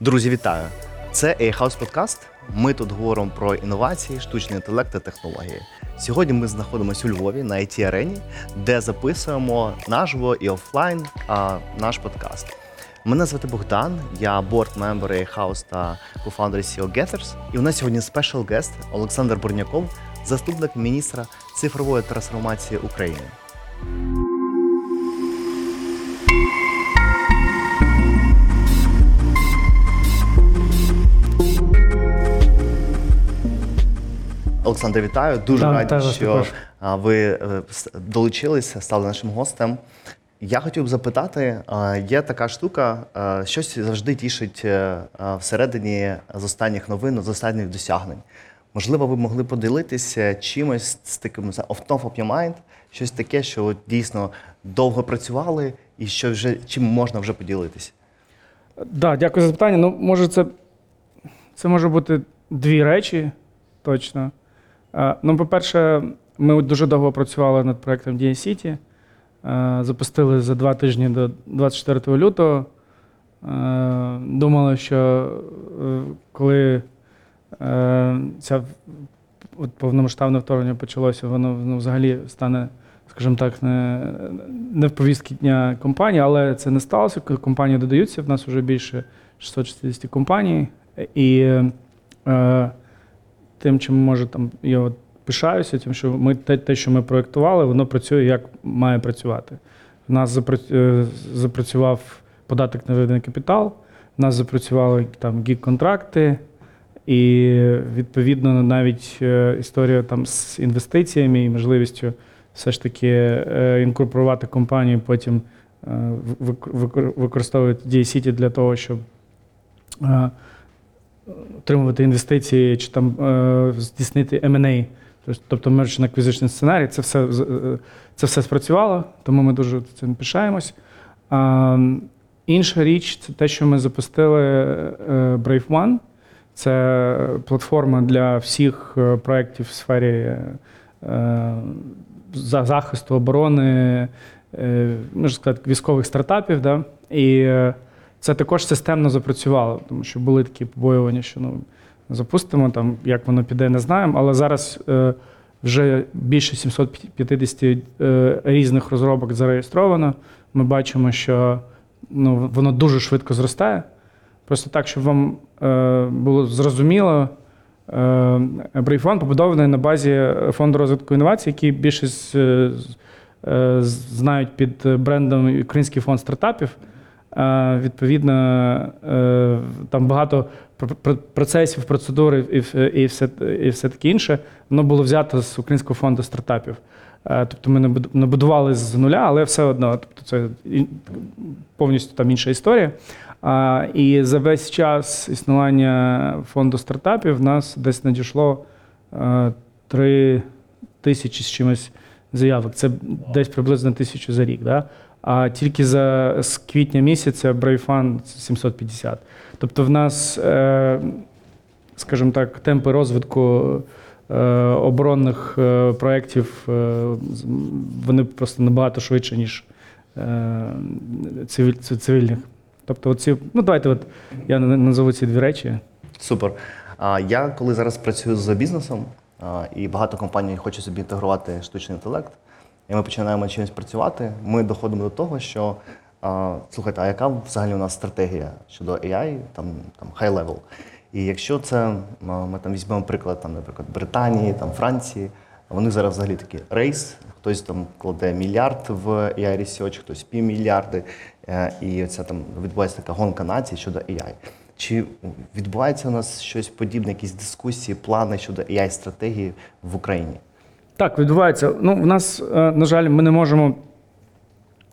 Друзі, вітаю! Це AI HOUSE Podcast. Ми тут говоримо про інновації, штучний інтелект та технології. Сьогодні ми знаходимося у Львові на IT Арені де записуємо наживо і офлайн а, наш подкаст. Мене звати Богдан, я board member AI HOUSE та co-founder CEO Getters. І у нас сьогодні special guest Олександр Борняков, заступник міністра цифрової трансформації України. Олександр, вітаю. Дуже Так, раді, що також. ви е, долучилися, стали нашим гостем. Я хотів б запитати: є така штука, щось завжди тішить е, всередині з останніх новин, з останніх досягнень. Можливо, ви могли поділитися чимось з таким не знаю, off top of your mind, щось таке, що дійсно довго працювали, і що вже чим можна вже поділитися. Да, дякую за запитання. Ну, може, це, це може бути дві речі точно. Е, Ну, по-перше, ми дуже довго працювали над проектом Дія City. Е, Запустили за два тижні до 24 лютого. Е, Думали, що коли ця от повномасштабне вторгнення почалося, воно, воно взагалі стане, скажімо так, не, не в повістки дня компанії, але це не сталося. Компанії додаються. В нас вже більше 660 компаній. І е, тим, чим може там я пишаюся, тим, що ми те, те, що ми проєктували, воно працює як має працювати. У нас е, запрацював податок на виведений капітал, у нас запрацювали там гік-контракти, і відповідно навіть е, історія там з інвестиціями і можливістю все ж таки е, інкорпорувати компанію, потім вик- вик- використовувати DCT для того, щоб отримувати інвестиції чи там е, здійснити M&A, тобто Merchant Acquisition сценарій, це все, е, це все спрацювало, тому ми дуже цим пишаємось. Інша річ це те, що ми запустили е, Brave One. Це платформа для всіх проєктів в сфері захисту оборони, можна сказати, військових стартапів. Да? І це також системно запрацювало, тому що були такі побоювання, що ну, запустимо, там, як воно піде, не знаємо. Але зараз е, вже більше 750 е, різних розробок зареєстровано. Ми бачимо, що ну, воно дуже швидко зростає. Просто так, щоб вам е, було зрозуміло, Brave побудований на базі фонду розвитку інновацій, який більшість е, знають під брендом Український фонд стартапів. Е, Відповідно, е, там багато пр- пр- процесів, процедур і, все, і все таке інше. Воно було взято з Українського фонду стартапів. Е, Тобто ми не буд- будували з нуля, але все одно. Тобто це повністю там інша історія. І за весь час існування фонду стартапів в нас десь надійшло три тисячі з чимось заявок. Це десь приблизно тисячу за рік. Да? А тільки за з квітня місяця Fund 750. Тобто в нас, е, скажімо так, темпи розвитку е, оборонних е, проєктів вони просто набагато швидше, ніж цивільних. Тобто, оці, ну давайте, от я на- назову ці дві речі. Супер. Я коли зараз працюю з бізнесом, і багато компаній хочуть собі інтегрувати штучний інтелект, і ми починаємо чимось працювати, ми доходимо до того, що а, слухайте, а яка взагалі у нас стратегія щодо AI, там, там high level? І якщо це ми там візьмемо приклад, там, наприклад, Британії, там Франції, вони зараз взагалі такі рейс, хтось там кладе мільярд в AI research, хтось півмільярди, е, і це там відбувається така гонка націй щодо AI. Чи відбувається у нас щось подібне, якісь дискусії, плани щодо ai стратегії в Україні? Так, відбувається. Ну, в нас, е, на жаль, ми не можемо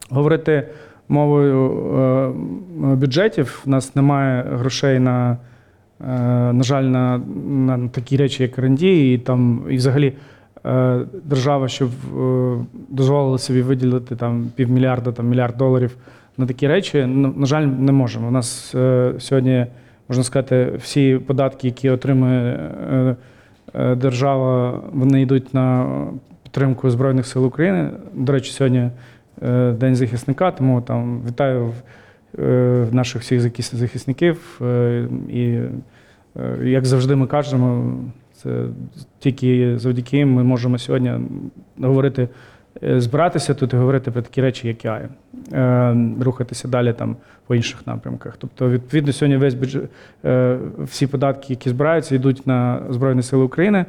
говорити мовою е, бюджетів. У нас немає грошей на, е, на жаль, на, на такі речі, як R&D, і там, і взагалі держава, щоб дозволила собі виділити там півмільярда, там мільярд доларів на такі речі, ну, на жаль, не можемо. У нас сьогодні, можна сказати, всі податки, які отримує держава, вони йдуть на підтримку Збройних сил України. До речі, сьогодні е, День захисника, тому там вітаю е, наших всіх захисників. Е, І е, як завжди ми кажемо, це тільки завдяки їм ми можемо сьогодні говорити, е, збиратися тут і говорити про такі речі, як AI, е, рухатися далі там по інших напрямках. Тобто, відповідно, сьогодні весь бюджет, е, всі податки, які збираються, йдуть на Збройні Сили України. Е,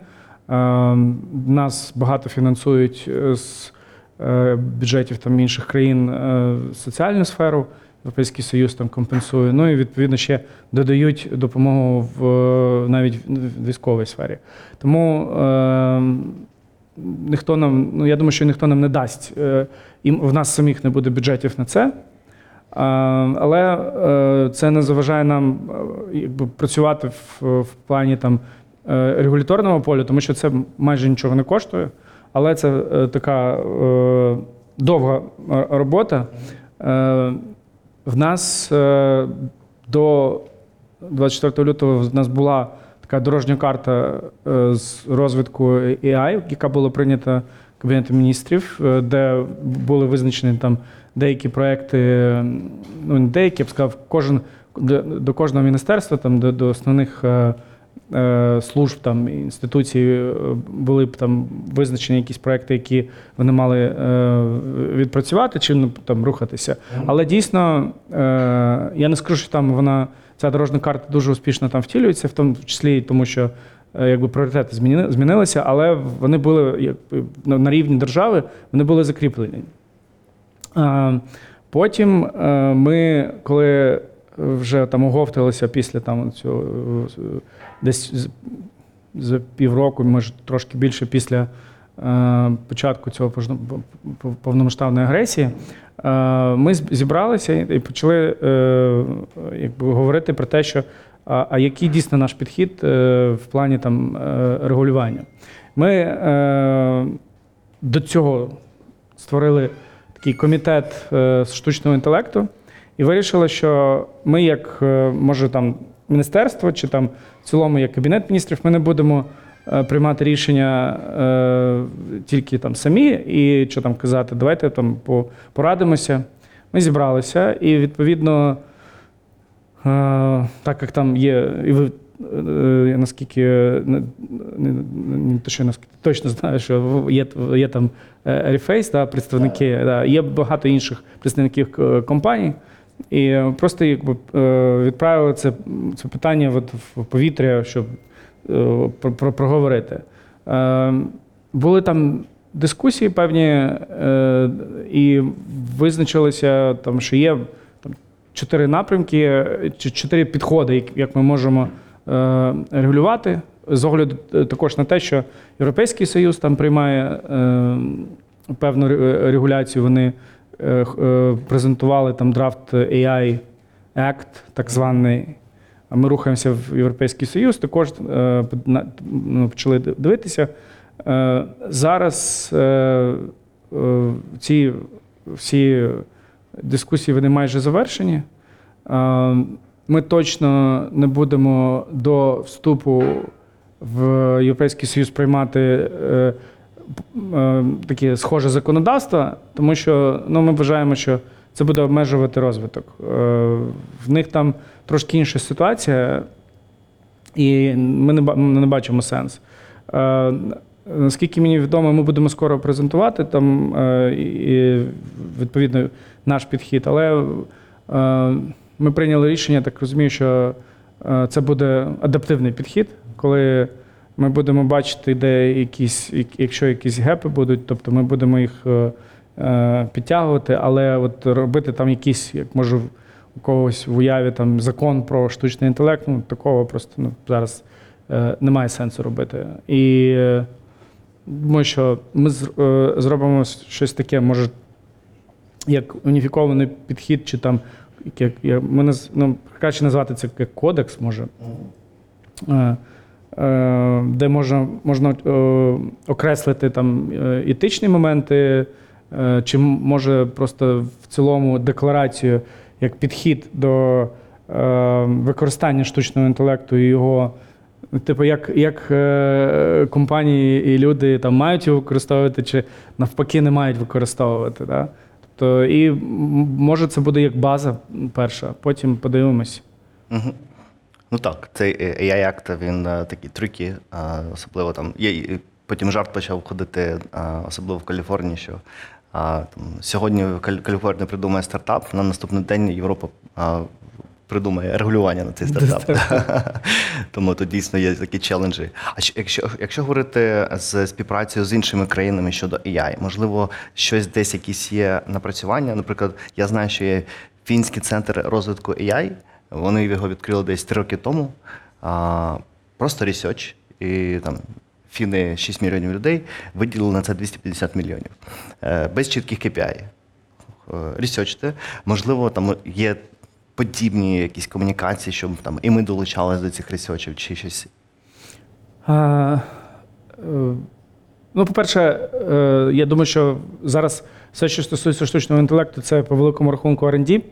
Нас багато фінансують е, з е, бюджетів там інших країн е, соціальну сферу. Європейський Союз там компенсує. Ну і відповідно ще додають допомогу в е, навіть в військовій сфері. Тому е, ніхто нам, ну я думаю, що ніхто нам не дасть. Е, і в нас самих не буде бюджетів на це. Але е, це не заважає нам е, якби, працювати в, в плані там, е, регуляторного полю, тому що це майже нічого не коштує. Але це е, така е, довга е, робота. Е, в нас е, до 24 лютого в нас була така дорожня карта е, з розвитку AI, яка була прийнята Кабінетом міністрів, е, де були визначені там деякі проекти, ну не деякі, я б сказав, кожен до, кожного міністерства, там до, до основних е, служб там інституцій були б там визначені якісь проекти, які вони мали е, відпрацювати чи ну, там рухатися. Але дійсно, е, я не скажу, що там вона ця дорожня карта дуже успішно там втілюється, в тому числі і тому, що е, якби пріоритети зміни- змінилися, але вони були якби, на рівні держави, вони були закріплені. Потім е, ми, коли вже там оговталися після там цього е, десь за півроку, може трошки більше після початку цього повномасштабної агресії, ми зібралися і почали е, якби, говорити про те, що а, який дійсно наш підхід е, в плані там е, регулювання. Ми е, до цього створили такий комітет е, з штучного інтелекту і вирішили, що ми, як е, може там міністерство чи там в цілому як кабінет міністрів, ми не будемо е, приймати рішення е, тільки там самі і що там казати, давайте там порадимося. Ми зібралися і відповідно. Е, Так як там є, і ви е, наскільки не, не, не те, що наскільки точно знаю, що є, є там е, Reface, да, представники, да, є багато інших представників е, компаній. І е, просто якби, е, відправили це, це питання от в повітря, щоб е, проговорити. Е, Були там дискусії певні, е, і визначилося, там, що є чотири напрямки, е, чи чотири підходи, як- ми можемо е, регулювати. З огляду е, також на те, що Європейський Союз там приймає е, певну регуляцію. Вони е, е, презентували там драфт AI Act, так званий. Ми рухаємося в Європейський Союз. Також е, ну, почали дивитися. Е, Зараз е, ці всі дискусії вони майже завершені. Ми точно не будемо до вступу в Європейський Союз приймати таке схоже законодавство, тому що ну, ми вважаємо, що це буде обмежувати розвиток. Е, В них там трошки інша ситуація, і ми не, бачимо сенс. Е, Наскільки мені відомо, ми будемо скоро презентувати там е, і відповідно наш підхід, але ми прийняли рішення, так розумію, що це буде адаптивний підхід, коли ми будемо бачити, де якісь, якщо якісь гепи будуть, тобто ми будемо їх підтягувати, але от робити там якісь, як може у когось в уяві там закон про штучний інтелект, ну такого просто ну, зараз е, немає сенсу робити. І е, думаю, що ми з- е, зробимо щось таке, може, як уніфікований підхід, чи там як, як ми наз, ну, краще назвати це як кодекс, може. Е, е, де можна, можна е, окреслити там е, етичні моменти, е, чи може просто в цілому декларацію як підхід до е, використання штучного інтелекту і його. Типу, як, як е, компанії і люди там мають його використовувати, чи навпаки не мають використовувати. Да? Тобто, і може це буде як база перша, потім подивимось. Угу. Ну так, цей AI Act, він е, такий трюкі, а, особливо там. Є, потім жарт почав ходити, особливо в Каліфорнії, що а, там, сьогодні Кал- Каліфорнія придумає стартап, на наступний день Європа а, придумає регулювання на цей стартап. Тому тут дійсно є такі челенджі. А якщо, якщо говорити з співпрацею з іншими країнами щодо AI, можливо, щось десь якісь є напрацювання. Наприклад, я знаю, що є фінський центр розвитку AI. Вони його відкрили десь три роки тому. А, просто research, і там фіни 6 мільйонів людей виділили на це 250 мільйонів. Е, без чітких KPI. Е, Research те. Можливо, там є подібні якісь комунікації, щоб там і ми долучалися до цих research ів, чи щось. А, е, ну, по-перше, я думаю, що зараз все, що стосується штучного інтелекту, це по великому рахунку R&D.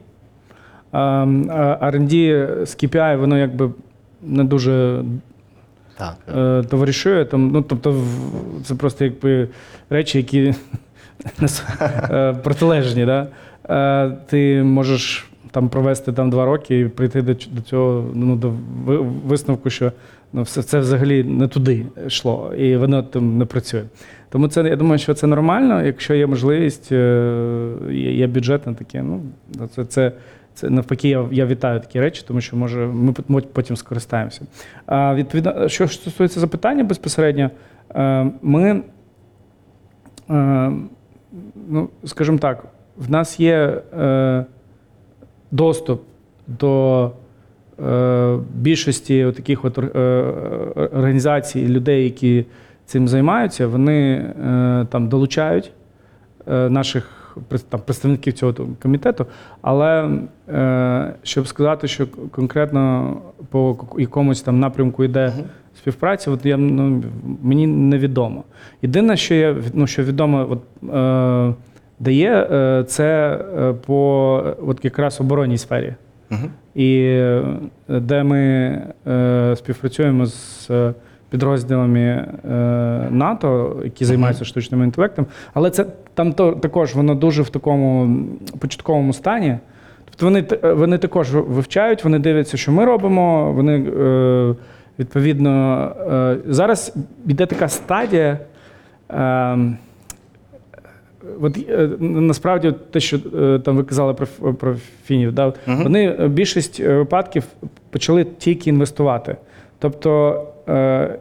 R&D з KPI, воно якби не дуже Так. е, товаришує. Там, ну, тобто, це просто якби речі, які е, протилежні. Да? Е, Ти можеш там провести там два роки і прийти до, до цього ну, до висновку, що ну, все це взагалі не туди йшло, і воно там не працює. Тому це я думаю, що це нормально. Якщо є можливість, є бюджет на таке. Ну це, це, це навпаки, я, я вітаю такі речі, тому що може ми потім скористаємося. А відповідно, що стосується запитання безпосередньо, е, ми, е, ну, скажімо так, в нас є е, доступ до більшості таких от, організацій, людей, які цим займаються, вони там долучають наших там, представників цього комітету. Але е, щоб сказати, що конкретно по якомусь там напрямку йде співпраця, от я, ну, мені невідомо. Єдине, що я ну, що відомо, от, е, дає, е, це е, по от якраз оборонній сфері. Угу. І е, де ми е, співпрацюємо з е, підрозділами е, НАТО, які займаються штучним інтелектом. Але це там то, також воно дуже в такому початковому стані. Тобто вони, е, вони також вивчають, вони дивляться, що ми робимо. Вони е, відповідно е, зараз йде така стадія. Е, От насправді те, що там ви казали про, про фінів, да, вони більшість випадків почали тільки інвестувати. Тобто,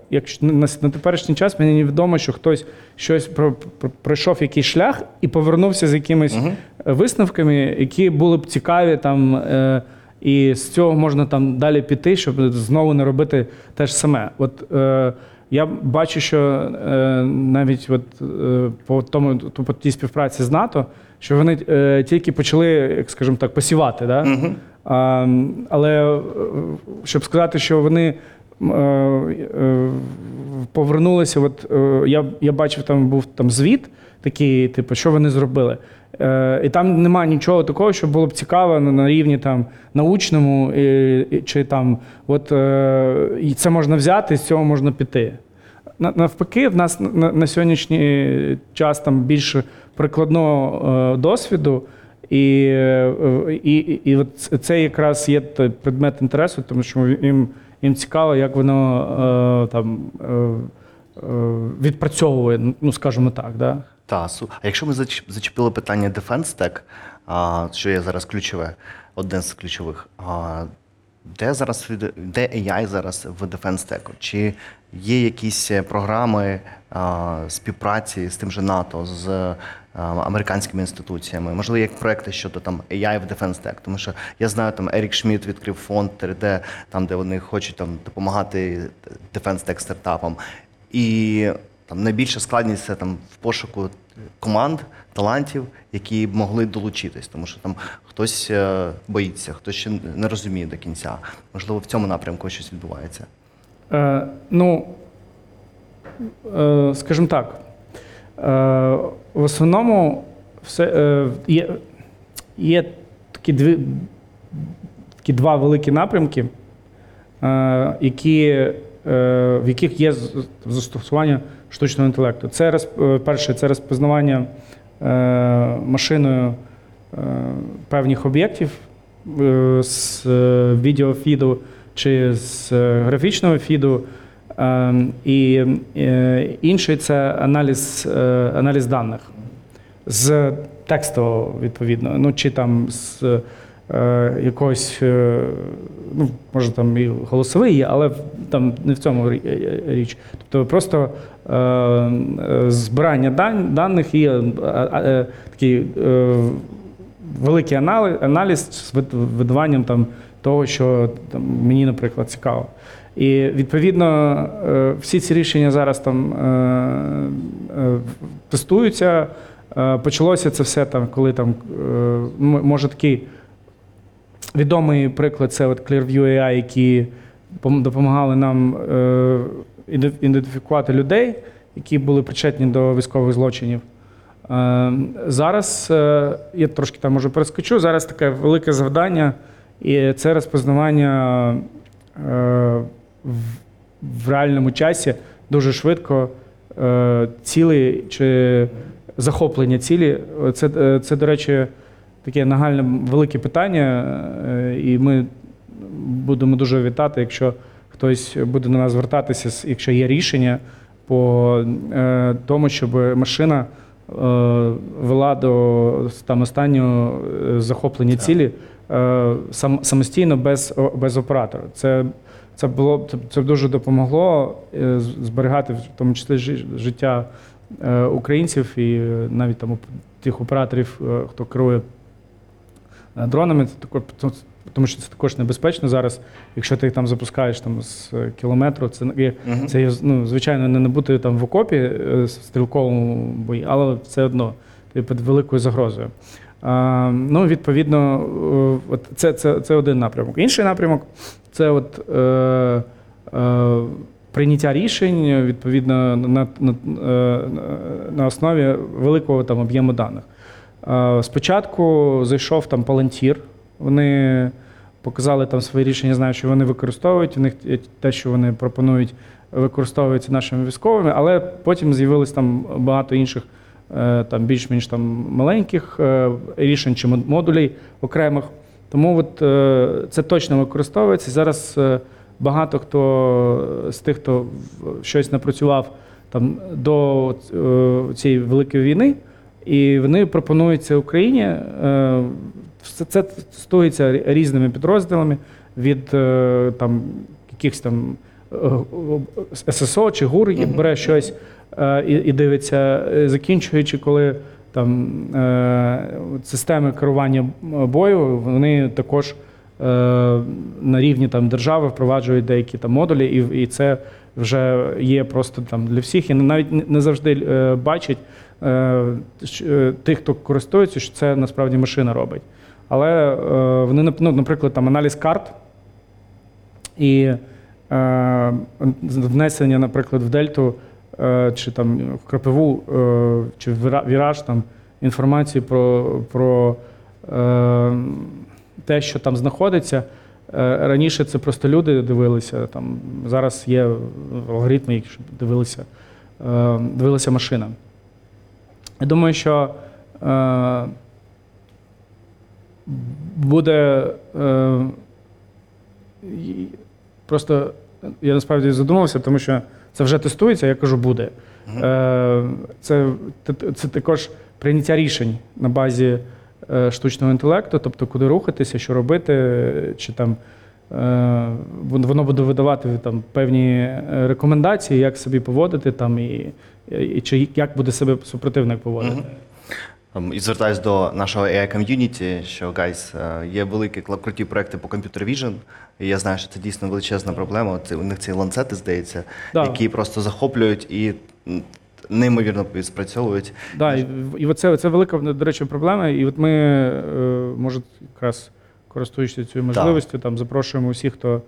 якщо на, на теперішній час мені невідомо, що хтось щось про, про, пройшов якийсь шлях і повернувся з якимись Мгм. висновками, які були б цікаві там. Е, і з цього можна там далі піти, щоб знову не робити те ж саме. От е, я бачу, що е, навіть от, е, по тому по тій співпраці з НАТО, що вони е, тільки почали, як скажімо так, посівати. Да? Угу. А, але е, щоб сказати, що вони е, е, повернулися, от е, я, я бачив, там був там звіт такий, типу, що вони зробили. Е, І там немає нічого такого, що було б цікаво на, рівні там научному, і, чи там, от е, і це можна взяти, з цього можна піти. Навпаки, в нас на, сьогоднішній час там більше прикладного е, досвіду, і, е, і, і, і це якраз є предмет інтересу, тому що їм, їм цікаво, як воно е, там е, е, відпрацьовує, ну скажімо так. Да? Та, а якщо ми зачепили питання Defense Tech, що є зараз ключове, одне з ключових, де зараз де AI зараз в Defense Tech? Чи є якісь е, програми співпраці з тим же НАТО, з американськими інституціями? Можливо, як проекти щодо там AI в Defense Tech? Тому що я знаю, там Ерік Шмідт відкрив фонд 3D, там де вони хочуть там допомагати Defense Tech стартапам. І там найбільша складність це там в пошуку команд, талантів, які б могли долучитись, тому що там хтось е, боїться, хтось ще не розуміє до кінця. Можливо, в цьому напрямку щось відбувається. Е, ну, е, скажімо так, е, в основному все, е, є, є такі, дві, такі два великі напрямки, е, які, е, в яких є застосування штучного інтелекту. Це е, перше це розпізнавання е, машиною певних об'єктів е, з е, відеофіду чи з е, графічного фіду. Е, І е, інший це аналіз, е, аналіз даних з текстового, відповідно, ну чи там з е, якогось, ну, може там і голосовий є, але там не в цьому річ. Тобто просто збирання даних і такий великий аналіз, з вид- видаванням там, того, що там, мені, наприклад, цікаво. І відповідно е, всі ці рішення зараз там е, е, тестуються. Почалося це все там, коли там може такий відомий приклад це от Clearview AI, які допомагали нам ідентифікувати людей, які були причетні до військових злочинів. Зараз я трошки там може перескочу. Зараз таке велике завдання, і це розпознавання в, реальному часі дуже швидко е, цілей чи захоплення цілі. Це, е, це, до речі, таке нагальне велике питання, е, і ми будемо дуже вітати, якщо хтось буде до нас звертатися, якщо є рішення по тому, щоб машина вела до там останнього захоплення цілі сам, самостійно без, без оператора. Це, це було це, дуже допомогло е, зберігати в тому числі життя е, українців і навіть там тих операторів, е, хто керує дронами. Тому що це також небезпечно зараз. Якщо ти їх там запускаєш там з кілометру, це Мгм. це ну, звичайно не, не бути там в окопі в стрілковому бої, але все одно ти під великою загрозою. А, ну, відповідно, це, це, це один напрямок. Інший напрямок це от, е, е, прийняття рішень відповідно на, на, на, на основі великого там об'єму даних. Е, Спочатку зайшов там Palantir, вони показали там свої рішення, знаю, що вони використовують. У них те, що вони пропонують, використовується нашими військовими, але потім з'явилось там багато інших е, там більш-менш там маленьких е, рішень чи модулей окремих. Тому от, е, це точно використовується. Зараз е, багато хто з тих, хто щось напрацював там до е, цієї великої війни, і вони пропонуються Україні. Е, Це, це стосується різними підрозділами від е, там якихось там е, е, ССО чи ГУР бере щось е, і, і дивиться, е, закінчуючи, коли там е, системи керування бою, вони також е, на рівні там держави впроваджують деякі там модулі, і, і це вже є просто там для всіх. І навіть не- завжди е, бачать е, е, тих, хто користується, що це насправді машина робить. Але е, вони, ну, наприклад, там аналіз карт і е, внесення, наприклад, в дельту е, чи там в крапиву, е, чи в віраж там інформацію про, про е, те, що там знаходиться. Е, Раніше це просто люди дивилися. Там зараз є алгоритми, які дивилися, е, дивилася машина. Я думаю, що е, буде е, просто я насправді задумався, тому що це вже тестується, я кажу, буде. Е, це, це, також прийняття рішень на базі е, штучного інтелекту, тобто куди рухатися, що робити, чи там е, воно буде видавати там певні рекомендації, як собі поводити там, і, і чи як буде себе супротивник поводити. Ем, І звертаюсь до нашого AI ком'юніті, що guys, е, є великі круті проекти по computer vision, і я знаю, що це дійсно величезна проблема. Це у них ці ланцети, здається, Да. які просто захоплюють і неймовірно спрацьовують. Да, і, і оце, це велика, до речі, проблема. І от ми, е, може, якраз користуючись цією можливістю, там запрошуємо усіх, хто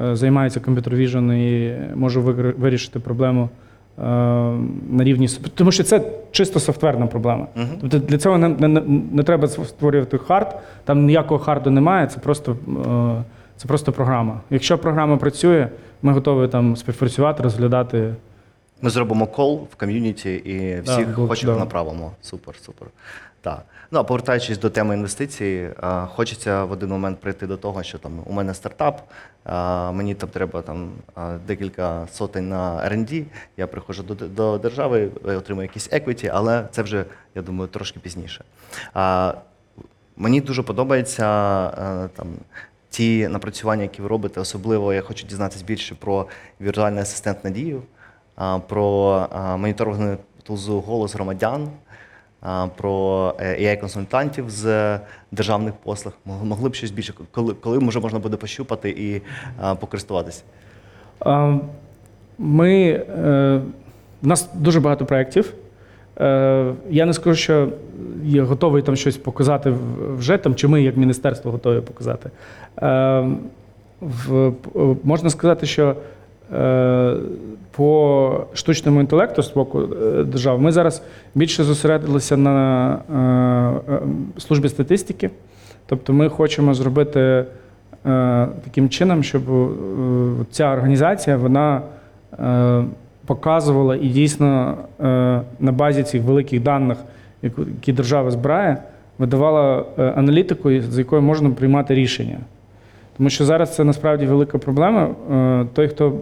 е, займається комп'ютер vision і може вирішити проблему на рівні тому що це чисто софтверна проблема. Мгм. Тобто для цього не, не, не треба створювати hard, там ніякого hard у немає, це просто, е, це просто програма. Якщо програма працює, ми готові там співпрацювати, розглядати Ми зробимо call в ком'юніті і всіх да, хочемо да. направимо. Супер, супер. Так. Ну а повертаючись до теми інвестицій, хочеться в один момент прийти до того, що там у мене стартап, мені там треба там декілька сотень на R&D, я приходжу до, до держави, е, отримую якісь equity, але це вже, я думаю, трошки пізніше. Мені дуже подобається е, там. Ті напрацювання, які ви робите, особливо я хочу дізнатися більше про віртуальний асистент Надію, про а, моніторингову тулзу голос громадян, про е, AI-консультантів з державних послуг. Могли б щось більше, коли, коли може можна буде пощупати і покористуватися? Ми, е, в нас дуже багато проєктів. Е, Я не скажу, що я готовий там щось показати вже там, чи ми як міністерство готові показати. Е, Можна сказати, що е, по штучному інтелекту з боку е, держави ми зараз більше зосередилися на е, е, службі статистики. Тобто ми хочемо зробити е, таким чином, щоб е, ця організація вона е, показувала і дійсно е, на базі цих великих даних, які держава збирає, видавала е, аналітику, з якою можна приймати рішення. Тому що зараз це насправді велика проблема. Е, Той, хто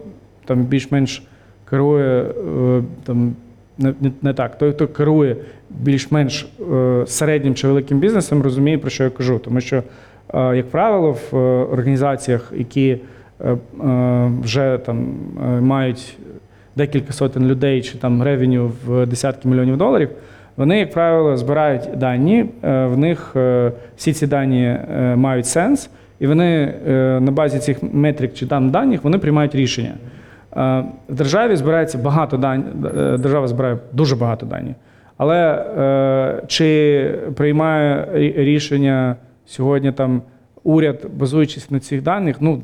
там більш-менш керує е, там. Не, не, не так. Той, хто керує більш-менш е, середнім чи великим бізнесом, розуміє, про що я кажу. Тому що, е, як правило, в організаціях, які вже там мають декілька сотень людей чи там ревеню в десятки мільйонів доларів, вони, як правило, збирають дані. В них всі ці дані мають сенс, і вони на базі цих метрик чи там даних вони приймають рішення. Е, В державі збирається багато дань, е, держава збирає дуже багато дані. Але е, чи приймає рішення сьогодні там уряд, базуючись на цих даних, ну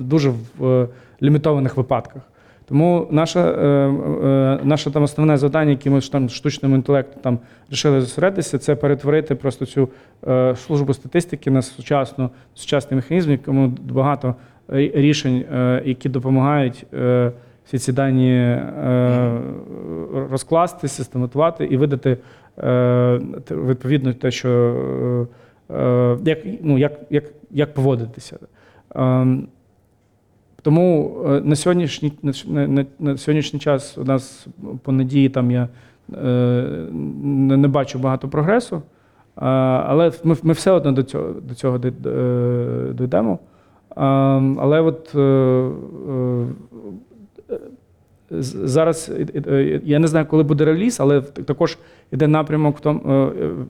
дуже в лімітованих випадках. Тому наша, е, е, наше там основне завдання, яке ми ж там штучному інтелекту там вирішили зосередитися, це перетворити просто цю службу статистики на сучасну, сучасний механізм, якому багато рішень, е, які допомагають е, всі ці дані е, розкласти, систематувати і видати відповідно те, що як, ну, як, як, як поводитися. Ем, тому на сьогоднішній, на, на, на- сьогоднішній час у нас по надії там я не, не бачу багато прогресу, але ми, ми все одно до цього, до цього дійдемо. А, але от е, е, зараз е, я не знаю, коли буде реліз, але також йде напрямок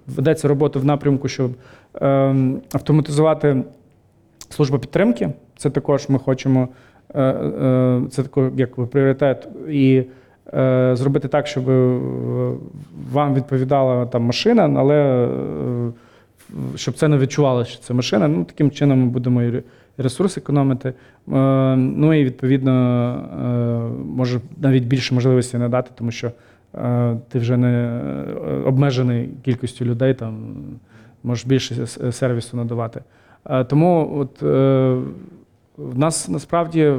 ведеться робота в напрямку, щоб е, автоматизувати службу підтримки. Це також ми хочемо, це також як пріоритет, і зробити так, щоб вам відповідала там машина, але щоб це не відчувало, що це машина. Ну, таким чином ми будемо ресурс економити. Е, Ну і відповідно, е, може навіть більше можливостей надати, тому що е, ти вже не обмежений кількістю людей, там можеш більше сервісу надавати. Тому от в нас насправді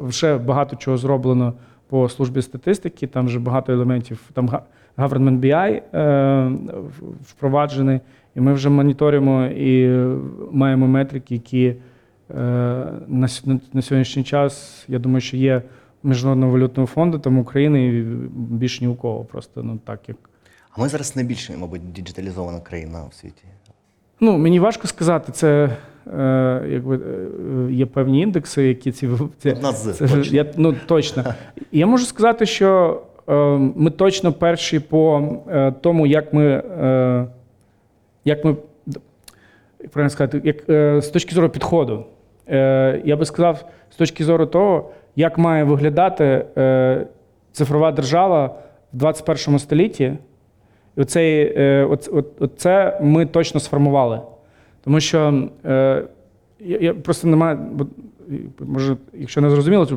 вже багато чого зроблено по службі статистики, там вже багато елементів, там Government BI впроваджений, і ми вже моніторимо і маємо метрики, які на, на- на сьогоднішній час, я думаю, що є Міжнародного валютного фонду, там України більш ні у кого. Просто ну так як. А ми зараз найбільш, мабуть, діджиталізована країна у світі. Ну, мені важко сказати, це е, якби е, є певні індекси, які ці з, це, точно. я, ну точно. Я можу сказати, що е, ми точно перші по е, тому, як ми, е, як ми як правильно сказати, як, е, з точки зору підходу. Е, я би сказав, з точки зору того, як має виглядати е, цифрова держава в 21 столітті. Оцей, е, от, от, от це ми точно сформували. Тому що я, просто не маю, може, якщо не зрозуміло,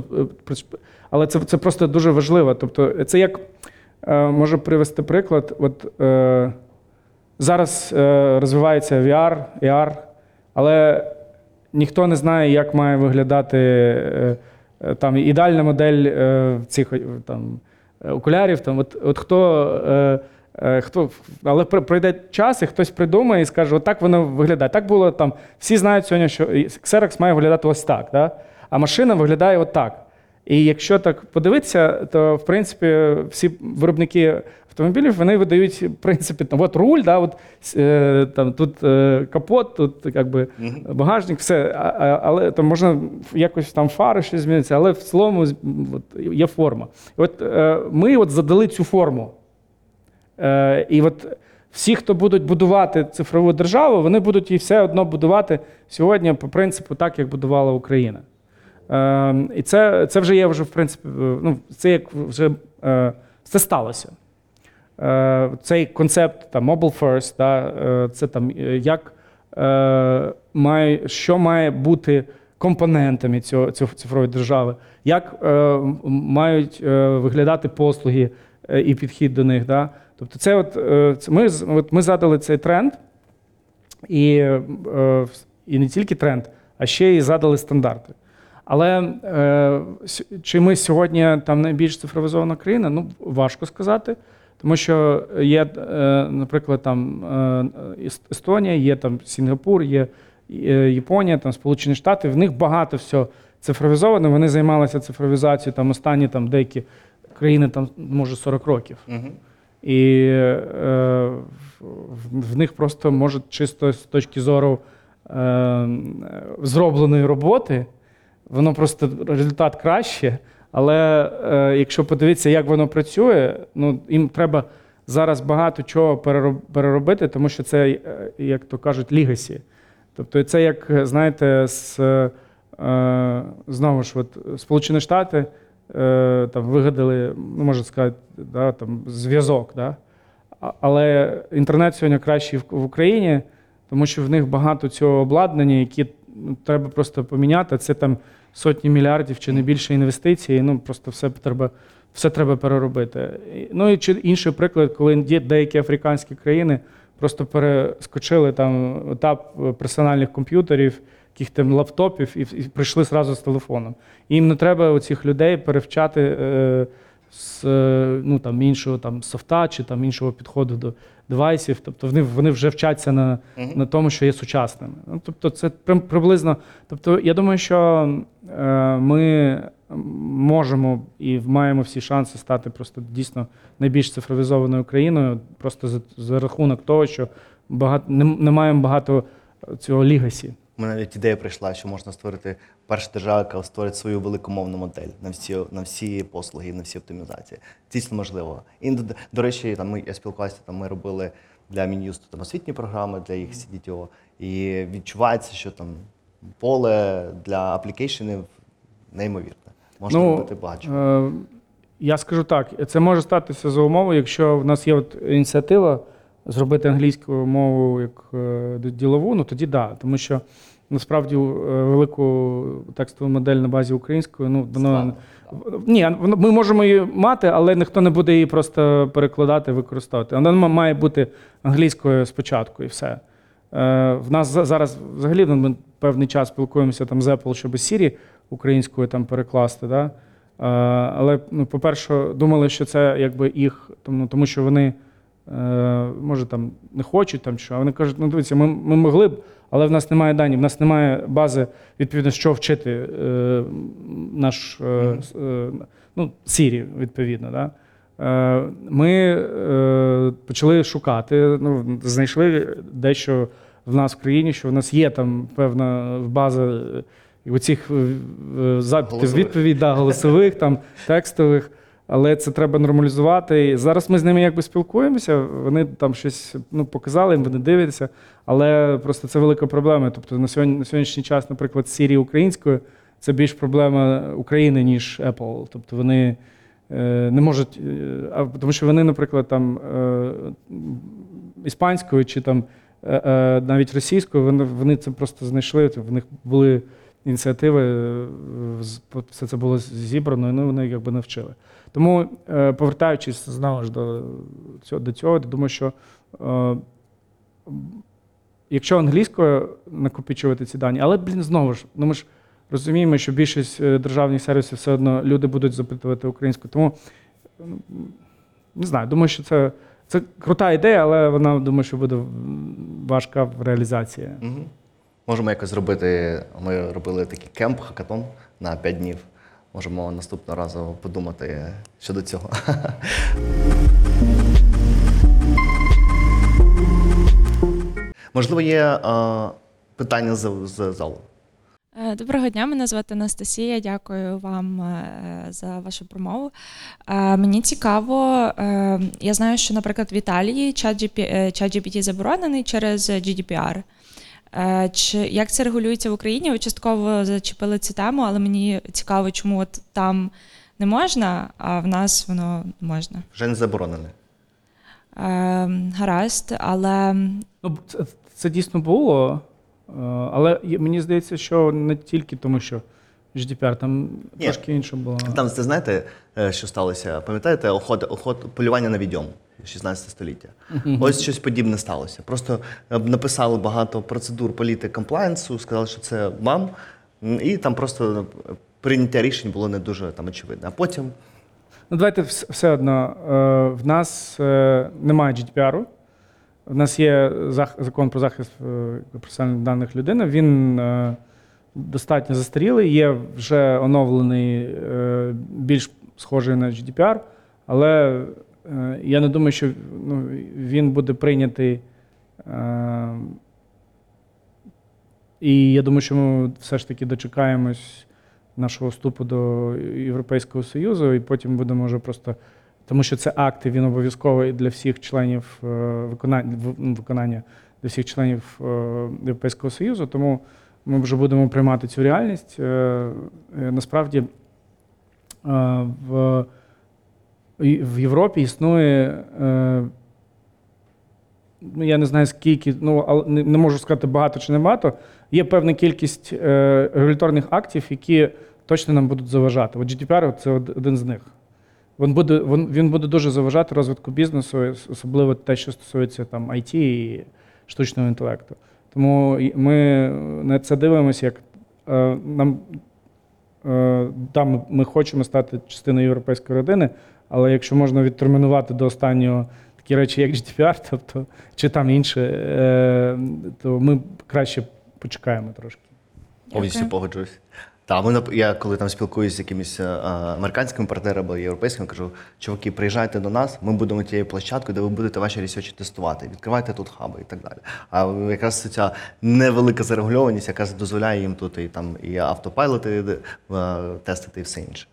але це, це просто дуже важливо. Тобто, це як можу привести приклад. От, зараз розвивається VR, AR, але ніхто не знає, як має виглядати е, е, там ідеальна модель е, цих там. окулярів. Там, от, от хто, хто, але пройде час, і хтось придумає і скаже, отак воно виглядає. Так було там. Всі знають сьогодні, що Xerox має виглядати ось так, да? а машина виглядає отак. І якщо так подивитися, то в принципі всі виробники автомобілів вони видають в принципі там, от руль, да, от, е, там, тут е, капот, тут якби багажник, все. А, а- але там можна якось там фари щось зміниться, але в цілому от, є форма. От е, ми от задали цю форму. Е, і от всі, хто будуть будувати цифрову державу, вони будуть її все одно будувати сьогодні по принципу так, як будувала Україна. Е, і це, це вже є вже, в принципі, ну, це як вже е, це сталося. Е, цей концепт там, mobile first, да, е, це там е, як має, що має бути компонентами цього, цифрової держави, як мають виглядати послуги і підхід до них. Да? Тобто, це от, це ми, от ми задали цей тренд, і, і не тільки тренд, а ще й задали стандарти. Але чи ми сьогодні там найбільш цифровізована країна? Ну, важко сказати. Тому що є, е, наприклад, там е, Естонія, є там Сінгапур, є е, Японія, там Сполучені Штати. В них багато всього цифровізовано. Вони займалися цифровізацією там останні там деякі країни, там може 40 років. І е, в, в них просто може чисто з точки зору е, зробленої роботи, воно просто результат краще. Але е, якщо подивитися, як воно працює, ну їм треба зараз багато чого переробити, тому що це, е, як то кажуть, лігасі. Тобто це як, знаєте, з, е, знову ж, от, Сполучені Штати е, там вигадали, ну можна сказати, да, там, зв'язок. Да? Але інтернет сьогодні кращий в, Україні, тому що в них багато цього обладнання, які ну, треба просто поміняти. Це там сотні мільярдів чи не більше інвестицій. Ну просто все треба, все треба переробити. Ну і чи інший приклад, коли деякі африканські країни просто перескочили там етап е, персональних комп'ютерів, яких там лаптопів, і, і прийшли зразу з телефоном. Їм не треба оцих людей перевчати е, з е, ну, там, іншого там, софта чи там, іншого підходу до девайсів. Тобто вони, вони вже вчаться на, на тому, що є сучасними. Ну, тобто, це приблизно. Тобто, я думаю, що е, ми можемо і маємо всі шанси стати просто дійсно найбільш цифровізованою країною, просто за, за рахунок того, що багато, не, не маємо багато цього лігасі. Мене навіть ідея прийшла, що можна створити перша держава, яка створить свою великомовну модель на всі, на всі послуги, на всі оптимізації. Дійсно можливо. І до, до речі, там ми я спілкувався, там ми робили для Мін'юсту там освітні програми для їх CDTO, і відчувається, що там поле для аплікейшенів неймовірне. Можна Ну, робити багато. Е, я скажу так: це може статися за умови, якщо в нас є от ініціатива зробити англійську мову як е, ділову, ну тоді да. Тому що насправді е, велику текстову модель на базі української, ну воно. Ні, воно- ми можемо її мати, але ніхто не буде її просто перекладати, використовувати. Вона має бути англійською спочатку і все. Е, в нас зараз взагалі ну, ми певний час спілкуємося там з Apple, щоб Siri українською там перекласти. Да? Е, але, ну, по-перше, думали, що це якби їх, тому, тому що вони може там не хочуть там що, а вони кажуть, ну дивіться, ми, ми могли б, але в нас немає дані, в нас немає бази, відповідно, що вчити е, наш е, е, ну, Siri, відповідно. Да? Е, Ми е, почали шукати, ну, знайшли дещо в нас в країні, що в нас є там певна база е, оцих е, е, запитів, відповідь, да, голосових, там, текстових. Але це треба нормалізувати. І зараз ми з ними якби спілкуємося. Вони там щось ну, показали, вони дивляться. Але просто це велика проблема. Тобто на сьогодні на сьогоднішній час, наприклад, Siri українською це більш проблема України, ніж Apple. Тобто вони е, не можуть, е, а, тому що вони, наприклад, там е, іспанською чи там е, е, навіть російською, вони, вони це просто знайшли. В них були ініціативи, е, все це було зібрано, і ну, вони якби навчили. Тому, е, повертаючись знову ж до цього, до цього, думаю, що е, якщо англійською накопичувати ці дані, але, блін, знову ж, ну ми ж розуміємо, що більшість е, державних сервісів все одно люди будуть запитувати українською. Тому не знаю, думаю, що це, це крута ідея, але вона думаю, що буде важка в реалізації. Угу. Можемо якось зробити. Ми робили такий кемп, хакатон на 5 днів. Можемо наступного разу подумати щодо цього. Можливо, є питання з, залу. Е, Доброго дня, мене звати Анастасія. Дякую вам е, за вашу промову. Е, Мені цікаво, я знаю, що, наприклад, в Італії ChatGPT заборонений через GDPR. Е, Чи як це регулюється в Україні? Ви частково зачепили цю тему, але мені цікаво, чому от там не можна, а в нас воно можна. Вже не заборонене. Е, Гаразд, але Ну, це, це дійсно було, е, але мені здається, що не тільки тому, що GDPR, там Ні. трошки інше було. Там, це знаєте, е, що сталося? Пам'ятаєте, охота, охот, полювання на відьом 16 століття. Ось щось подібне сталося. Просто е, написали багато процедур політи комплаєнсу, сказали, що це вам, і там просто е, прийняття рішень було не дуже там очевидне. А потім Ну, давайте все одно. е, В нас немає GDPR. В нас є закон про захист персональних даних людини. Він достатньо застарілий, є вже оновлений, більш схожий на GDPR, але я не думаю, що ну, він буде прийнятий. е, І я думаю, що ми все ж таки дочекаємось нашого вступу до Європейського Союзу, і потім будемо вже просто. Тому що це акт, і він обов'язковий для всіх членів е, виконання, ну, виконання для всіх членів е, Європейського Союзу. Тому ми вже будемо приймати цю реальність. Е, е, Насправді е, в, в Європі існує. е, Ну, я не знаю скільки, ну але не, можу сказати багато чи не багато. Є певна кількість е, регуляторних актів, які точно нам будуть заважати. От GDPR – це один з них. Він буде, він, він буде дуже заважати розвитку бізнесу, особливо те, що стосується там IT і штучного інтелекту. Тому ми на це дивимося, як е, нам е, ми хочемо стати частиною європейської родини, але якщо можна відтермінувати до останнього такі речі, як GDPR, тобто чи там інше, е, то ми краще почекаємо трошки. повністю погоджуюсь. Та ми я коли там спілкуюся з якимись е, американськими партнерами або європейськими, кажу, чуваки, приїжджайте до нас, ми будемо тією площадкою, де ви будете ваші ресерчі тестувати. Відкривайте тут хаби і так далі. А якраз ця невелика зарегульованість, яка дозволяє їм тут і там і автопайлоти е, тестити, і все інше.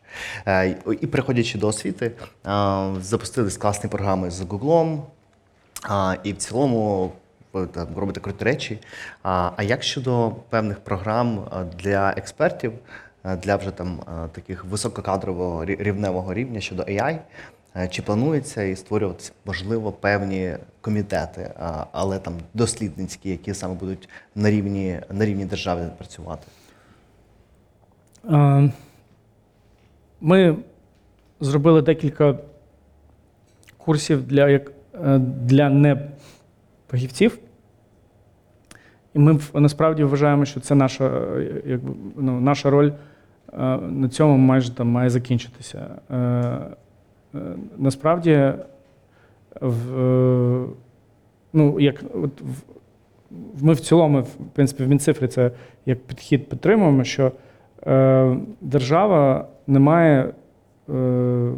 Е, І переходячи до освіти, е, запустились класні програми з Гуглом, і в цілому там робите круті речі. А, а як щодо певних програм для експертів, для вже там таких висококадрового рівневого рівня щодо AI? Е, Чи планується і створюватися, можливо, певні комітети, але там дослідницькі, які саме будуть на рівні, на рівні держави працювати? Е, Ми зробили декілька курсів для, е, для непахівців. І ми насправді вважаємо, що це наша, якби, ну, наша роль е, на цьому майже там має закінчитися. Е, е, Насправді, в, ну, як, от, в, ми в цілому, в принципі, в Мінцифрі це як підхід підтримуємо, що е, держава не має е,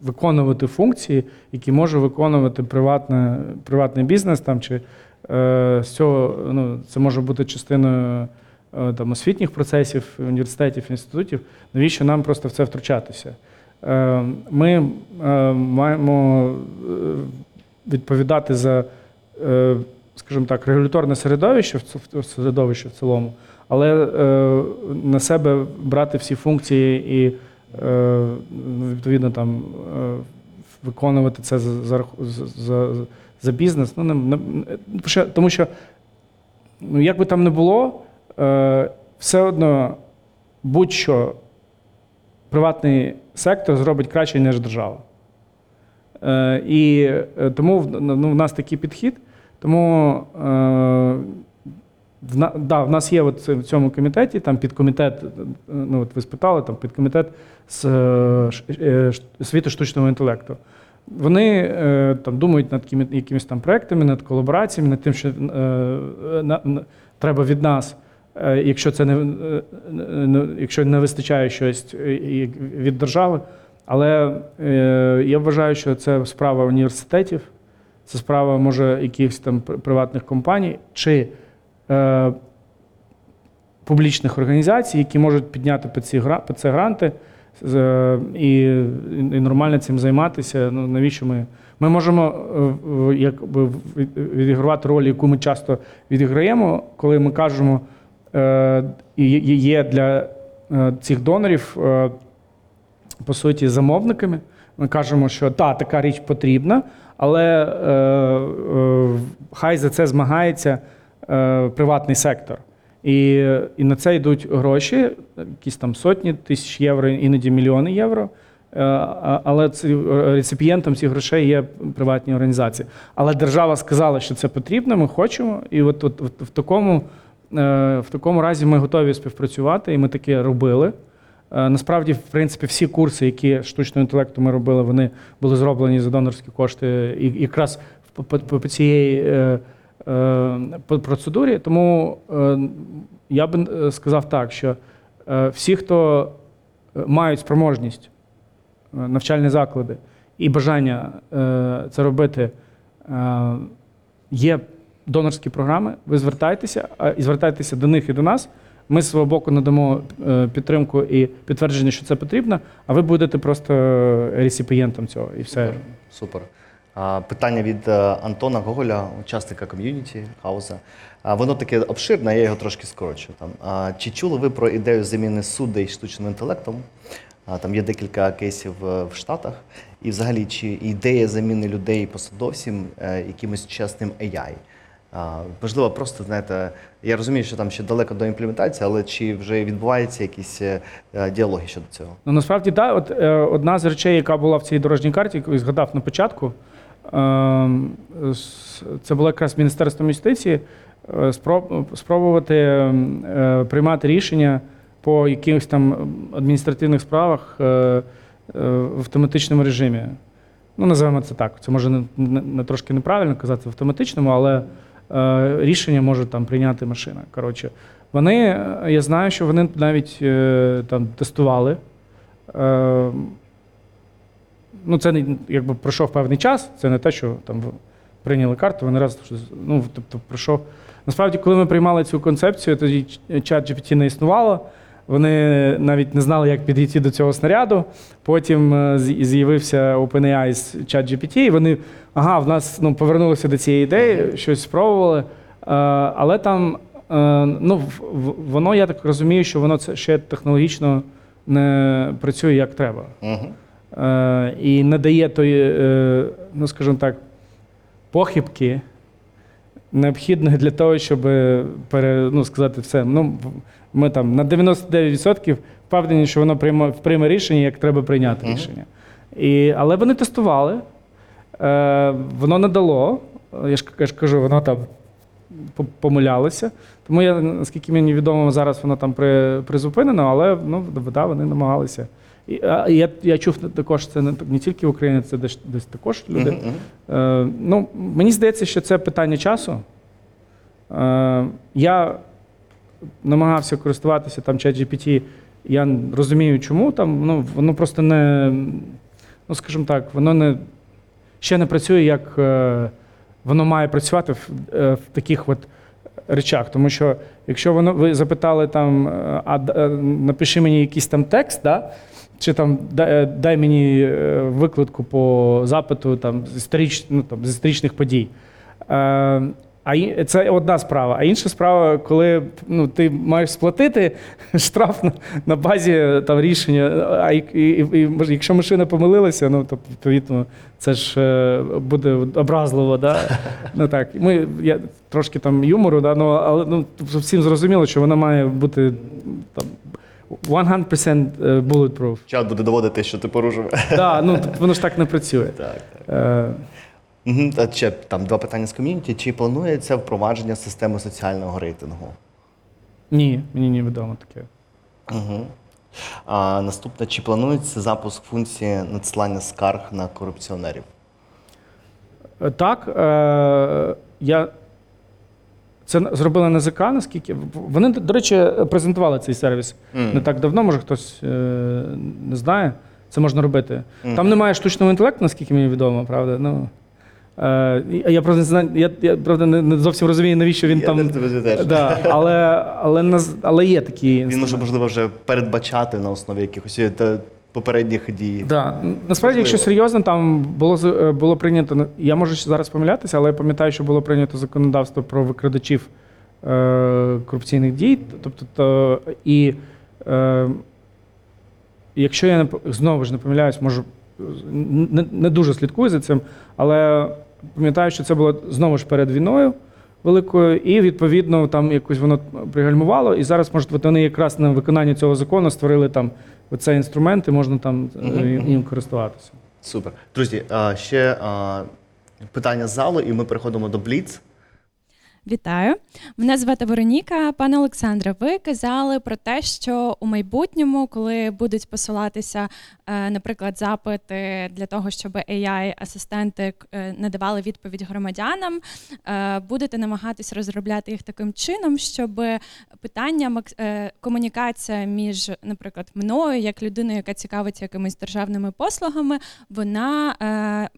виконувати функції, які може виконувати приватне, приватний бізнес там, чи з цього ну, це може бути частиною е, там, освітніх процесів, університетів, інститутів. Навіщо нам просто в це втручатися? Е, ми е, маємо е, відповідати за, е, скажімо так, регуляторне середовище середовище в цілому, але е, на себе брати всі функції і е, відповідно там е, виконувати це за, за, за, за, бізнес. Ну, не, не, тому що, ну, як би там не було, е, все одно будь-що приватний сектор зробить краще, ніж держава. Е, і е, тому в- ну, в нас такий підхід. Тому е, В, да, в нас є от в цьому комітеті, там підкомітет, е, ну от ви спитали, там підкомітет з е, е, ш- штучного інтелекту. Вони е, там думають над якими- якимись там проектами, над колабораціями, над тим, що е, на, на- треба від нас, е, якщо це не, якщо не вистачає щось від держави. Але я вважаю, що це справа університетів, це справа, може, якихось там приватних компаній чи е, публічних організацій, які можуть підняти під ці під це гранти і, і нормально цим займатися. Ну навіщо ми? Ми можемо е, якби відігравати роль, яку ми часто відіграємо, коли ми кажемо, е, і є- для е, цих донорів, е, по суті, замовниками. Ми кажемо, що та, така річ потрібна, але е, е, хай за це змагається е, приватний сектор. І, і на це йдуть гроші, якісь там сотні тисяч євро, іноді мільйони євро. Е, Але ці- реципієнтом цих грошей є приватні організації. Але держава сказала, що це потрібно, ми хочемо. І от, от, от в, такому, е, в такому разі ми готові співпрацювати, і ми таке робили. Е, Насправді, в принципі, всі курси, які штучного інтелекту ми робили, вони були зроблені за донорські кошти, і якраз по, по, по цієї е, е, по процедурі. Тому е, я би е, сказав так, що е, всі, хто е, мають спроможність, е, навчальні заклади і бажання е, це робити, е, є донорські програми. Ви звертайтеся і звертайтеся до них і до нас. Ми з свого боку надамо е, підтримку і підтвердження, що це потрібно, а ви будете просто реципієнтом цього і все. Супер. Питання від е, Антона Гоголя, учасника ком'юніті хауза. Воно таке обширне, я його трошки скорочу. Там. Чи чули ви про ідею заміни суддей штучним інтелектом? Там є декілька кейсів е, в Штатах. І взагалі, чи ідея заміни людей посадовців е, якимось чесним AI? Можливо, просто знаєте, я розумію, що там ще далеко до імплементації, але чи вже відбуваються якісь діалоги щодо цього? Ну насправді так, от е, одна з речей, яка була в цій дорожній карті, яку я згадав на початку, це було якраз Міністерство юстиції е, спробувати е, приймати рішення по якихось там адміністративних справах е, в автоматичному режимі. Ну, називаємо це так. Це може не, не, трошки неправильно казати в автоматичному, але рішення може там прийняти машина. Коротше, вони, я знаю, що вони навіть там тестували. Е, ну, це не якби пройшов певний час, це не те, що там прийняли карту, вони раз ну, тобто пройшов. Насправді, коли ми приймали цю концепцію, тоді чат GPT не існувало. Вони навіть не знали, як підійти до цього снаряду. Потім е, з'явився OpenAI з ChatGPT, і вони ага, в нас ну, повернулися до цієї ідеї, щось спробували. Е, Але там е, ну, воно, я так розумію, що воно це ще технологічно не працює як треба. Е, І не дає тої, е, ну скажімо так, похибки, необхідної для того, щоб пере, ну, сказати все. Ну, ми там на 99% впевнені, що воно прийме, прийме рішення, як треба прийняти рішення. І, але вони тестували, е, воно не дало. Я ж, я ж кажу, воно там помилялося. Тому я, наскільки мені відомо, зараз воно там при, призупинено, але ну, да, вони намагалися. І, а, я, я чув також, це не, не тільки в Україні, це десь, десь також люди. Е, ну, мені здається, що це питання часу. Е, я намагався користуватися там ChatGPT, я розумію, чому там, ну, воно просто не, ну, скажімо так, воно не, ще не працює, як е, воно має працювати в, е, в таких от речах. Тому що якщо воно, ви запитали там, е, а е, напиши мені якийсь там текст, да? Чи там дай, е, дай мені е, викладку по запиту там, з, історич, ну, там, з історичних подій. Е, а це одна справа. А інша справа, коли ну, ти маєш сплатити штраф на, на базі там, рішення, а і, і, і, якщо машина помилилася, ну то відповідно це ж е, буде образливо. Да? Ну, так. Ми, я, трошки там юмору, да? ну, але ну, всім зрозуміло, що вона має бути там, 100% bulletproof. Чат буде доводити, що ти порушив. Да, ну, воно ж так не працює. Так, так. Е, Мгм. Та ще там два питання з ком'юніті. Чи планується впровадження системи соціального рейтингу? Ні, мені не відомо таке. Угу. А, наступне, чи планується запуск функції надсилання скарг на корупціонерів? Е, Так, е, я це зробила НЗК, наскільки. Вони, до речі, презентували цей сервіс Мгм. не так давно, може хтось е, не знає. Це можна робити. Мгм. Там немає штучного інтелекту, наскільки мені відомо, правда. Ну, е, я, правда не знаю, я, я правда не, не зовсім розумію, навіщо він Я там. тебе. Да, але, але, наз- але є такі. Він може, можливо, вже передбачати на основі якихось е, попередніх дій. Да. Насправді, якщо серйозно, там було е, було прийнято. ну, Я можу ще зараз помилятися, але я пам'ятаю, що було прийнято законодавство про викрадачів е, корупційних дій. Тобто, то, і е, якщо я не знову ж не помиляюсь, можу не, не дуже слідкую за цим, але пам'ятаю, що це було знову ж перед війною. Великою, і відповідно там якось воно пригальмувало. І зараз, може, от вони якраз на виконання цього закону створили там оцей інструмент, і можна там е, їм користуватися. Супер. Друзі, ще питання з залу, і ми переходимо до Бліц. Вітаю, мене звати Вероніка. Пане Олександре, ви казали про те, що у майбутньому, коли будуть посилатися, е, наприклад, запити для того, щоб AI-асистенти е, надавали відповідь громадянам, е, будете намагатись розробляти їх таким чином, щоб питання комунікація між, наприклад, мною, як людиною, яка цікавиться якимись державними послугами, вона.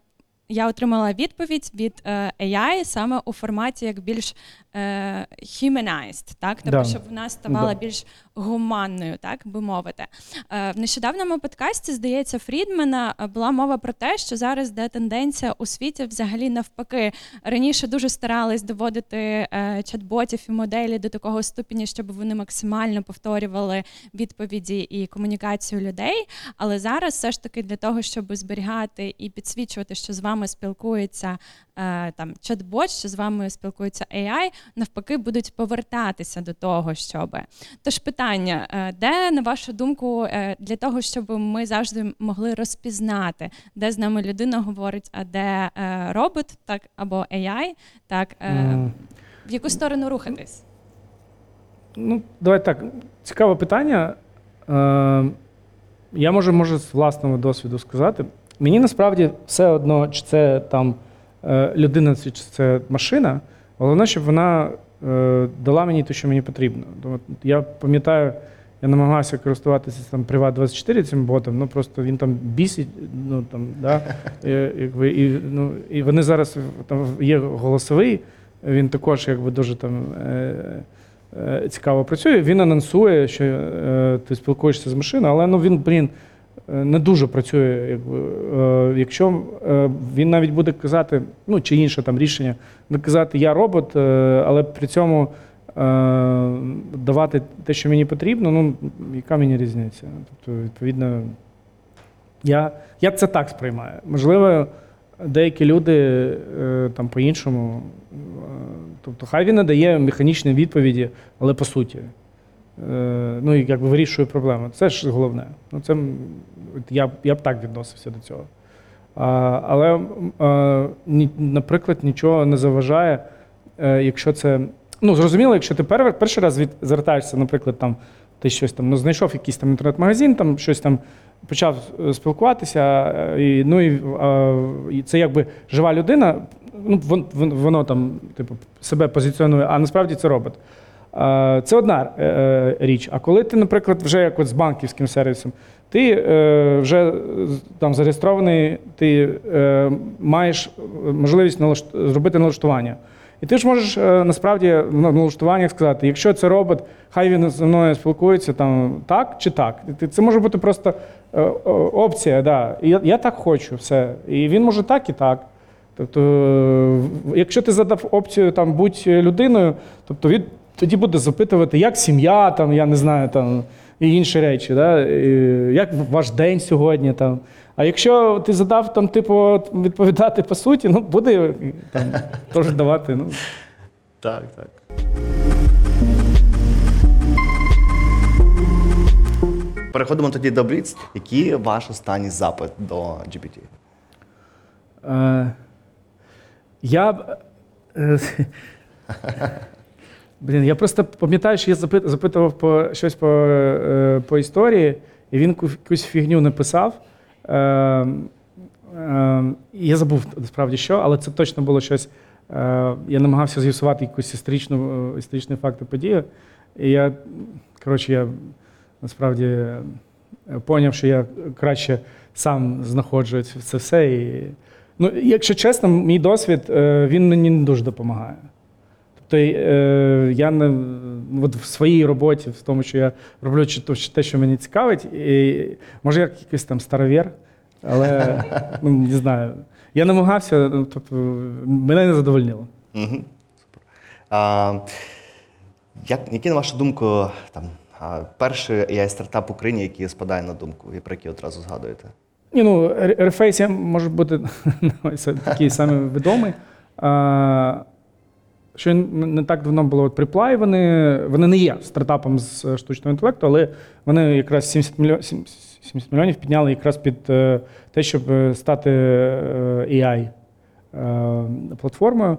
Я отримала відповідь від е, AI саме у форматі як більш е, humanized, так? Тобто, Да. щоб вона ставала Да. більш гуманною, так би мовити. Е, в нещодавньому подкасті, здається, Фрідмена е, була мова про те, що зараз де тенденція у світі взагалі навпаки. Раніше дуже старались доводити е, чат-ботів і моделі до такого ступеня, щоб вони максимально повторювали відповіді і комунікацію людей. Але зараз все ж таки для того, щоб зберігати і підсвічувати, що з вами спілкується там чат-бот, що з вами спілкується AI, навпаки, будуть повертатися до того, щоб. Тож питання, е, де, на вашу думку, е, для того, щоб ми завжди могли розпізнати, де з нами людина говорить, а де е, робот, так або AI, так в яку сторону рухатись? Ну, давай так. Цікаве питання. Я можу, можу з власного досвіду сказати. Мені насправді все одно, чи це там людина, чи це машина. Головне, щоб вона дала мені те, що мені потрібно. От Я пам'ятаю, я намагався користуватися там Privat24 цим ботом, ну просто він там бісить, ну там, да, е, якби, і, ну, і вони зараз там є голосовий, він також якби дуже там. Е, е, цікаво працює. Він анонсує, що е, ти спілкуєшся з машиною, але ну він, блін, е, не дуже працює. Якби. Е, якщо е, він навіть буде казати, ну чи інше там рішення, буде казати, я робот, е, але при цьому е, давати те, що мені потрібно, ну яка мені різниця? Тобто, відповідно, я, я це так сприймаю. Можливо, деякі люди е, там по-іншому. е, Тобто, хай він надає механічні відповіді, але по суті. Е, ну і якби вирішує проблему. Це ж головне. Ну, це, я, я б так відносився до цього. А, але, а, ні, наприклад, нічого не заважає, е, якщо це. Ну, зрозуміло, якщо ти пер, перший раз від, звертаєшся, наприклад, там, ти щось там ну, знайшов якийсь там інтернет-магазин, там щось там почав е, спілкуватися, і, ну і, а, і це якби жива людина, ну, вон, вон- воно там, типу, себе позиціонує, а насправді це робот. Е, Це одна е, е, річ. А коли ти, наприклад, вже як от з банківським сервісом, ти вже там зареєстрований, ти маєш можливість зробити налаштування. І ти ж можеш насправді в налаштуваннях сказати, якщо це робот, хай він зі мною спілкується там так чи так. Це може бути просто опція, да. Я, я так хочу, все. І він може так і так. Тобто, якщо ти задав опцію там будь людиною, тобто він тоді буде запитувати, як сім'я, там, я не знаю, там, і інші речі, да? і як ваш день сьогодні. Там. А якщо ти задав там, типу, відповідати по суті, ну буде там, теж давати. Ну. Так, так. Переходимо тоді до Бліц. Який ваш останній запит до GPT? Е, Я. Блін, я просто пам'ятаю, що я запитував по щось по, е, по історії, і він якусь фігню написав. Е, е, я забув насправді що, але це точно було щось. Е, я намагався з'ясувати якусь історичну, е, історичний факт і подію. І я, коротше, я насправді е, поняв, що я краще сам знаходжу це все. І, ну, якщо чесно, мій досвід він мені не дуже допомагає. Тобто е, я не от в своїй роботі, в тому, що я роблю чи то, те, що мені цікавить, і, може, як якийсь там старовір, але ну, не знаю. Я намагався, ну, тобто, мене не задовольнило. Угу. Супер. А, як, який, на вашу думку, там, перший AI стартап в Україні, який спадає на думку, і про який одразу згадуєте? Ні, ну, Airface може бути ну, такий самий відомий. А, що не так давно було от Priply, вони, вони не є стартапом з е, штучного інтелекту, але вони якраз 70 мільйонів, 70 мільйонів підняли якраз під е, те, щоб е, стати AI платформою. Е,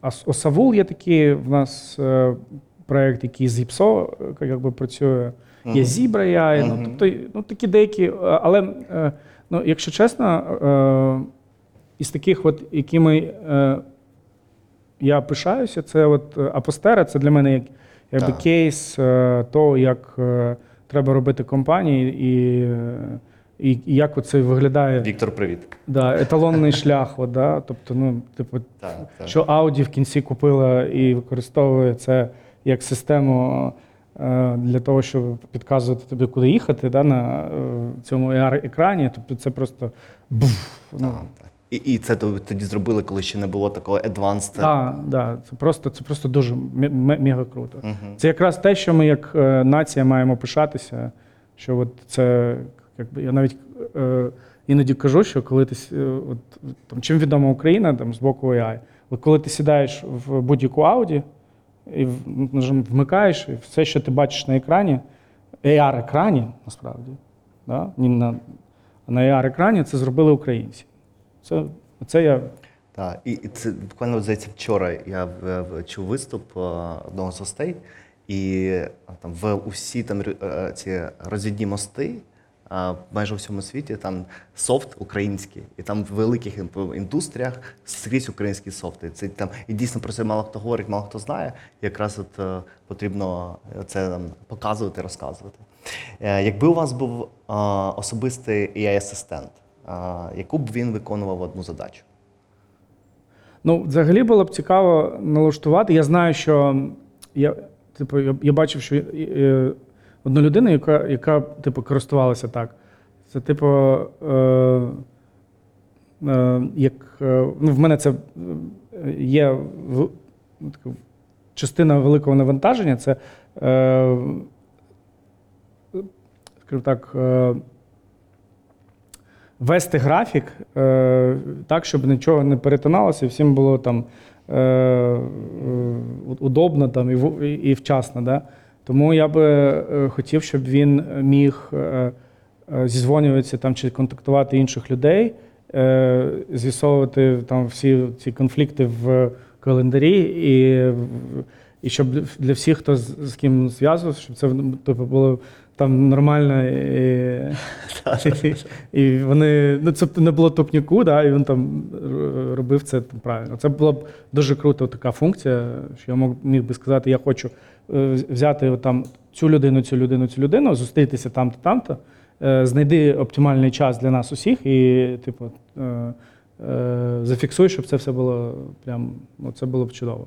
А Осавул є такий в нас проект, який з ІПСО якби працює. Є Мгм. Зібра AI, ну, тобто ну, такі деякі. Але, ну, якщо чесно, із таких, от, якими е, я пишаюся, це от е, Апостера, це для мене як, якби Так. кейс е, того, як е, треба робити компанії і, і, і як це виглядає Віктор, привіт. да, еталонний шлях. От, да? Тобто, ну, типу, Так, так. що Audi в кінці купила і використовує це як систему для того, щоб підказувати тобі, куди їхати да, на цьому AR-екрані. Тобто це просто буф, ну. І, і це то- тоді зробили, коли ще не було такого advanced. Так, да, це просто, це просто дуже ме- ме- мега круто. Мгм. Це якраз те, що ми як е, нація маємо пишатися. Що от це, якби я навіть е, іноді кажу, що коли ти е, от, там, чим відома Україна там, з боку AI, от коли ти сідаєш в будь-яку Audi і вмикаєш, і все, що ти бачиш на екрані, AR-екрані, насправді, да? Ні на, на AR-екрані це зробили українці. Це, це я Так, і, це буквально здається вчора я чув виступ е, одного з гостей, і е, там в усі там е, ці розвідні мости. Майже у всьому світі там софт український, і там в великих індустріях скрізь український софт. Це там і дійсно про це мало хто говорить, мало хто знає. Якраз от потрібно це там показувати, розказувати. Якби у вас був е, особистий AI-асистент, е, яку б він виконував одну задачу? Ну, взагалі було б цікаво налаштувати. Я знаю, що я, типу, я, бачив, що е, одну людину, яка, яка типу, користувалася так. Це, типу, е, е, як е, ну, в мене це е, є в, така частина великого навантаження. Це, е, скажімо так, е, вести графік е, так, щоб нічого не перетиналося, і всім було там е, удобно там, і, і, і вчасно. Да? Тому я би е, хотів, щоб він міг е, е, зізвонюватися там, чи контактувати інших людей, з'ясовувати там всі ці конфлікти в календарі, і, і щоб для всіх, хто з, з ким зв'язувався, щоб це типу, було там нормально. І, і вони, ну це не було топніку, да, і він там робив це там правильно. Це була б дуже крута така функція, що я мог, міг би сказати, я хочу е, взяти там цю людину, цю людину, цю людину, зустрітися там-то, там-то, е, знайди оптимальний час для нас усіх і, типу, е, е, зафіксуй, щоб це все було прям, ну, це було б чудово.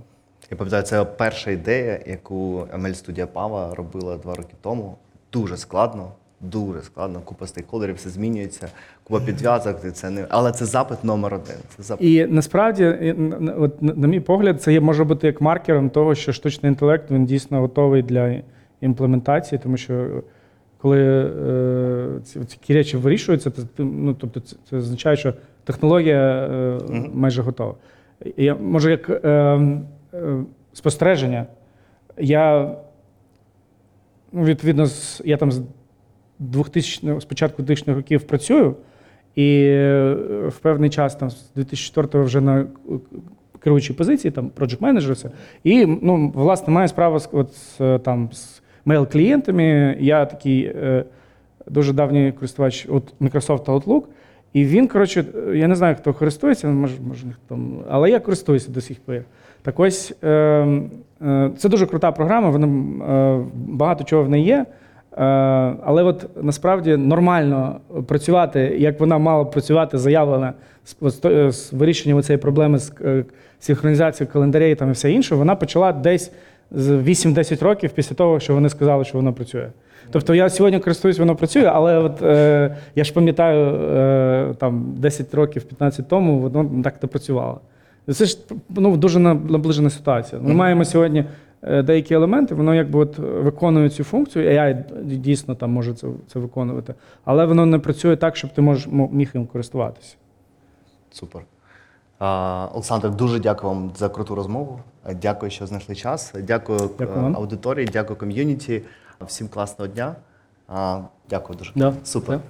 Я пам'ятаю, це перша ідея, яку ML студія Пава робила два роки тому. Дуже складно, дуже складно. Купа стейкхолдерів, все змінюється, купа підв'язок. Це не але це запит номер один. Це запит. І насправді, от, на мій погляд, це може бути як маркером того, що штучний інтелект він дійсно готовий для імплементації, тому що коли е, ці, ці речі вирішуються, то, ну, тобто це, це означає, що технологія е, майже готова. Я, може, як е, е, спостереження, я ну, відповідно я там з 2000 з початку 2000 років працюю. І е, в певний час, там, з 2004-го вже на керуючій позиції, там, project manager, все. І, ну, власне, маю справу з, от, е, там, з мейл-клієнтами. Я такий е, дуже давній користувач от, Microsoft Outlook. І він, коротше, я не знаю, хто користується, може, може там, але я користуюся до сих пір. Так ось е, е, це дуже крута програма, вона е, багато чого в неї є. Е, але от насправді нормально працювати, як вона мала працювати, заявлена з, вирішенням цієї проблеми з е, синхронізацією календарей там і все інше, вона почала десь з 8-10 років після того, що вони сказали, що воно працює. Тобто я сьогодні користуюсь, воно працює, але от, е, я ж пам'ятаю, е, там 10 років, 15 тому воно так не працювало. Це ж ну, дуже наближена ситуація. Ми маємо сьогодні е, деякі елементи, воно якби от виконує цю функцію, AI дійсно там може це, це виконувати, але воно не працює так, щоб ти можеш, мо- міг їм користуватися. Супер. Олександр, дуже дякую вам за круту розмову. Дякую, що знайшли час. Дякую, Дякую е, аудиторії, дякую ком'юніті. Всім класного дня. Дякую дуже. Да. Супер. Да.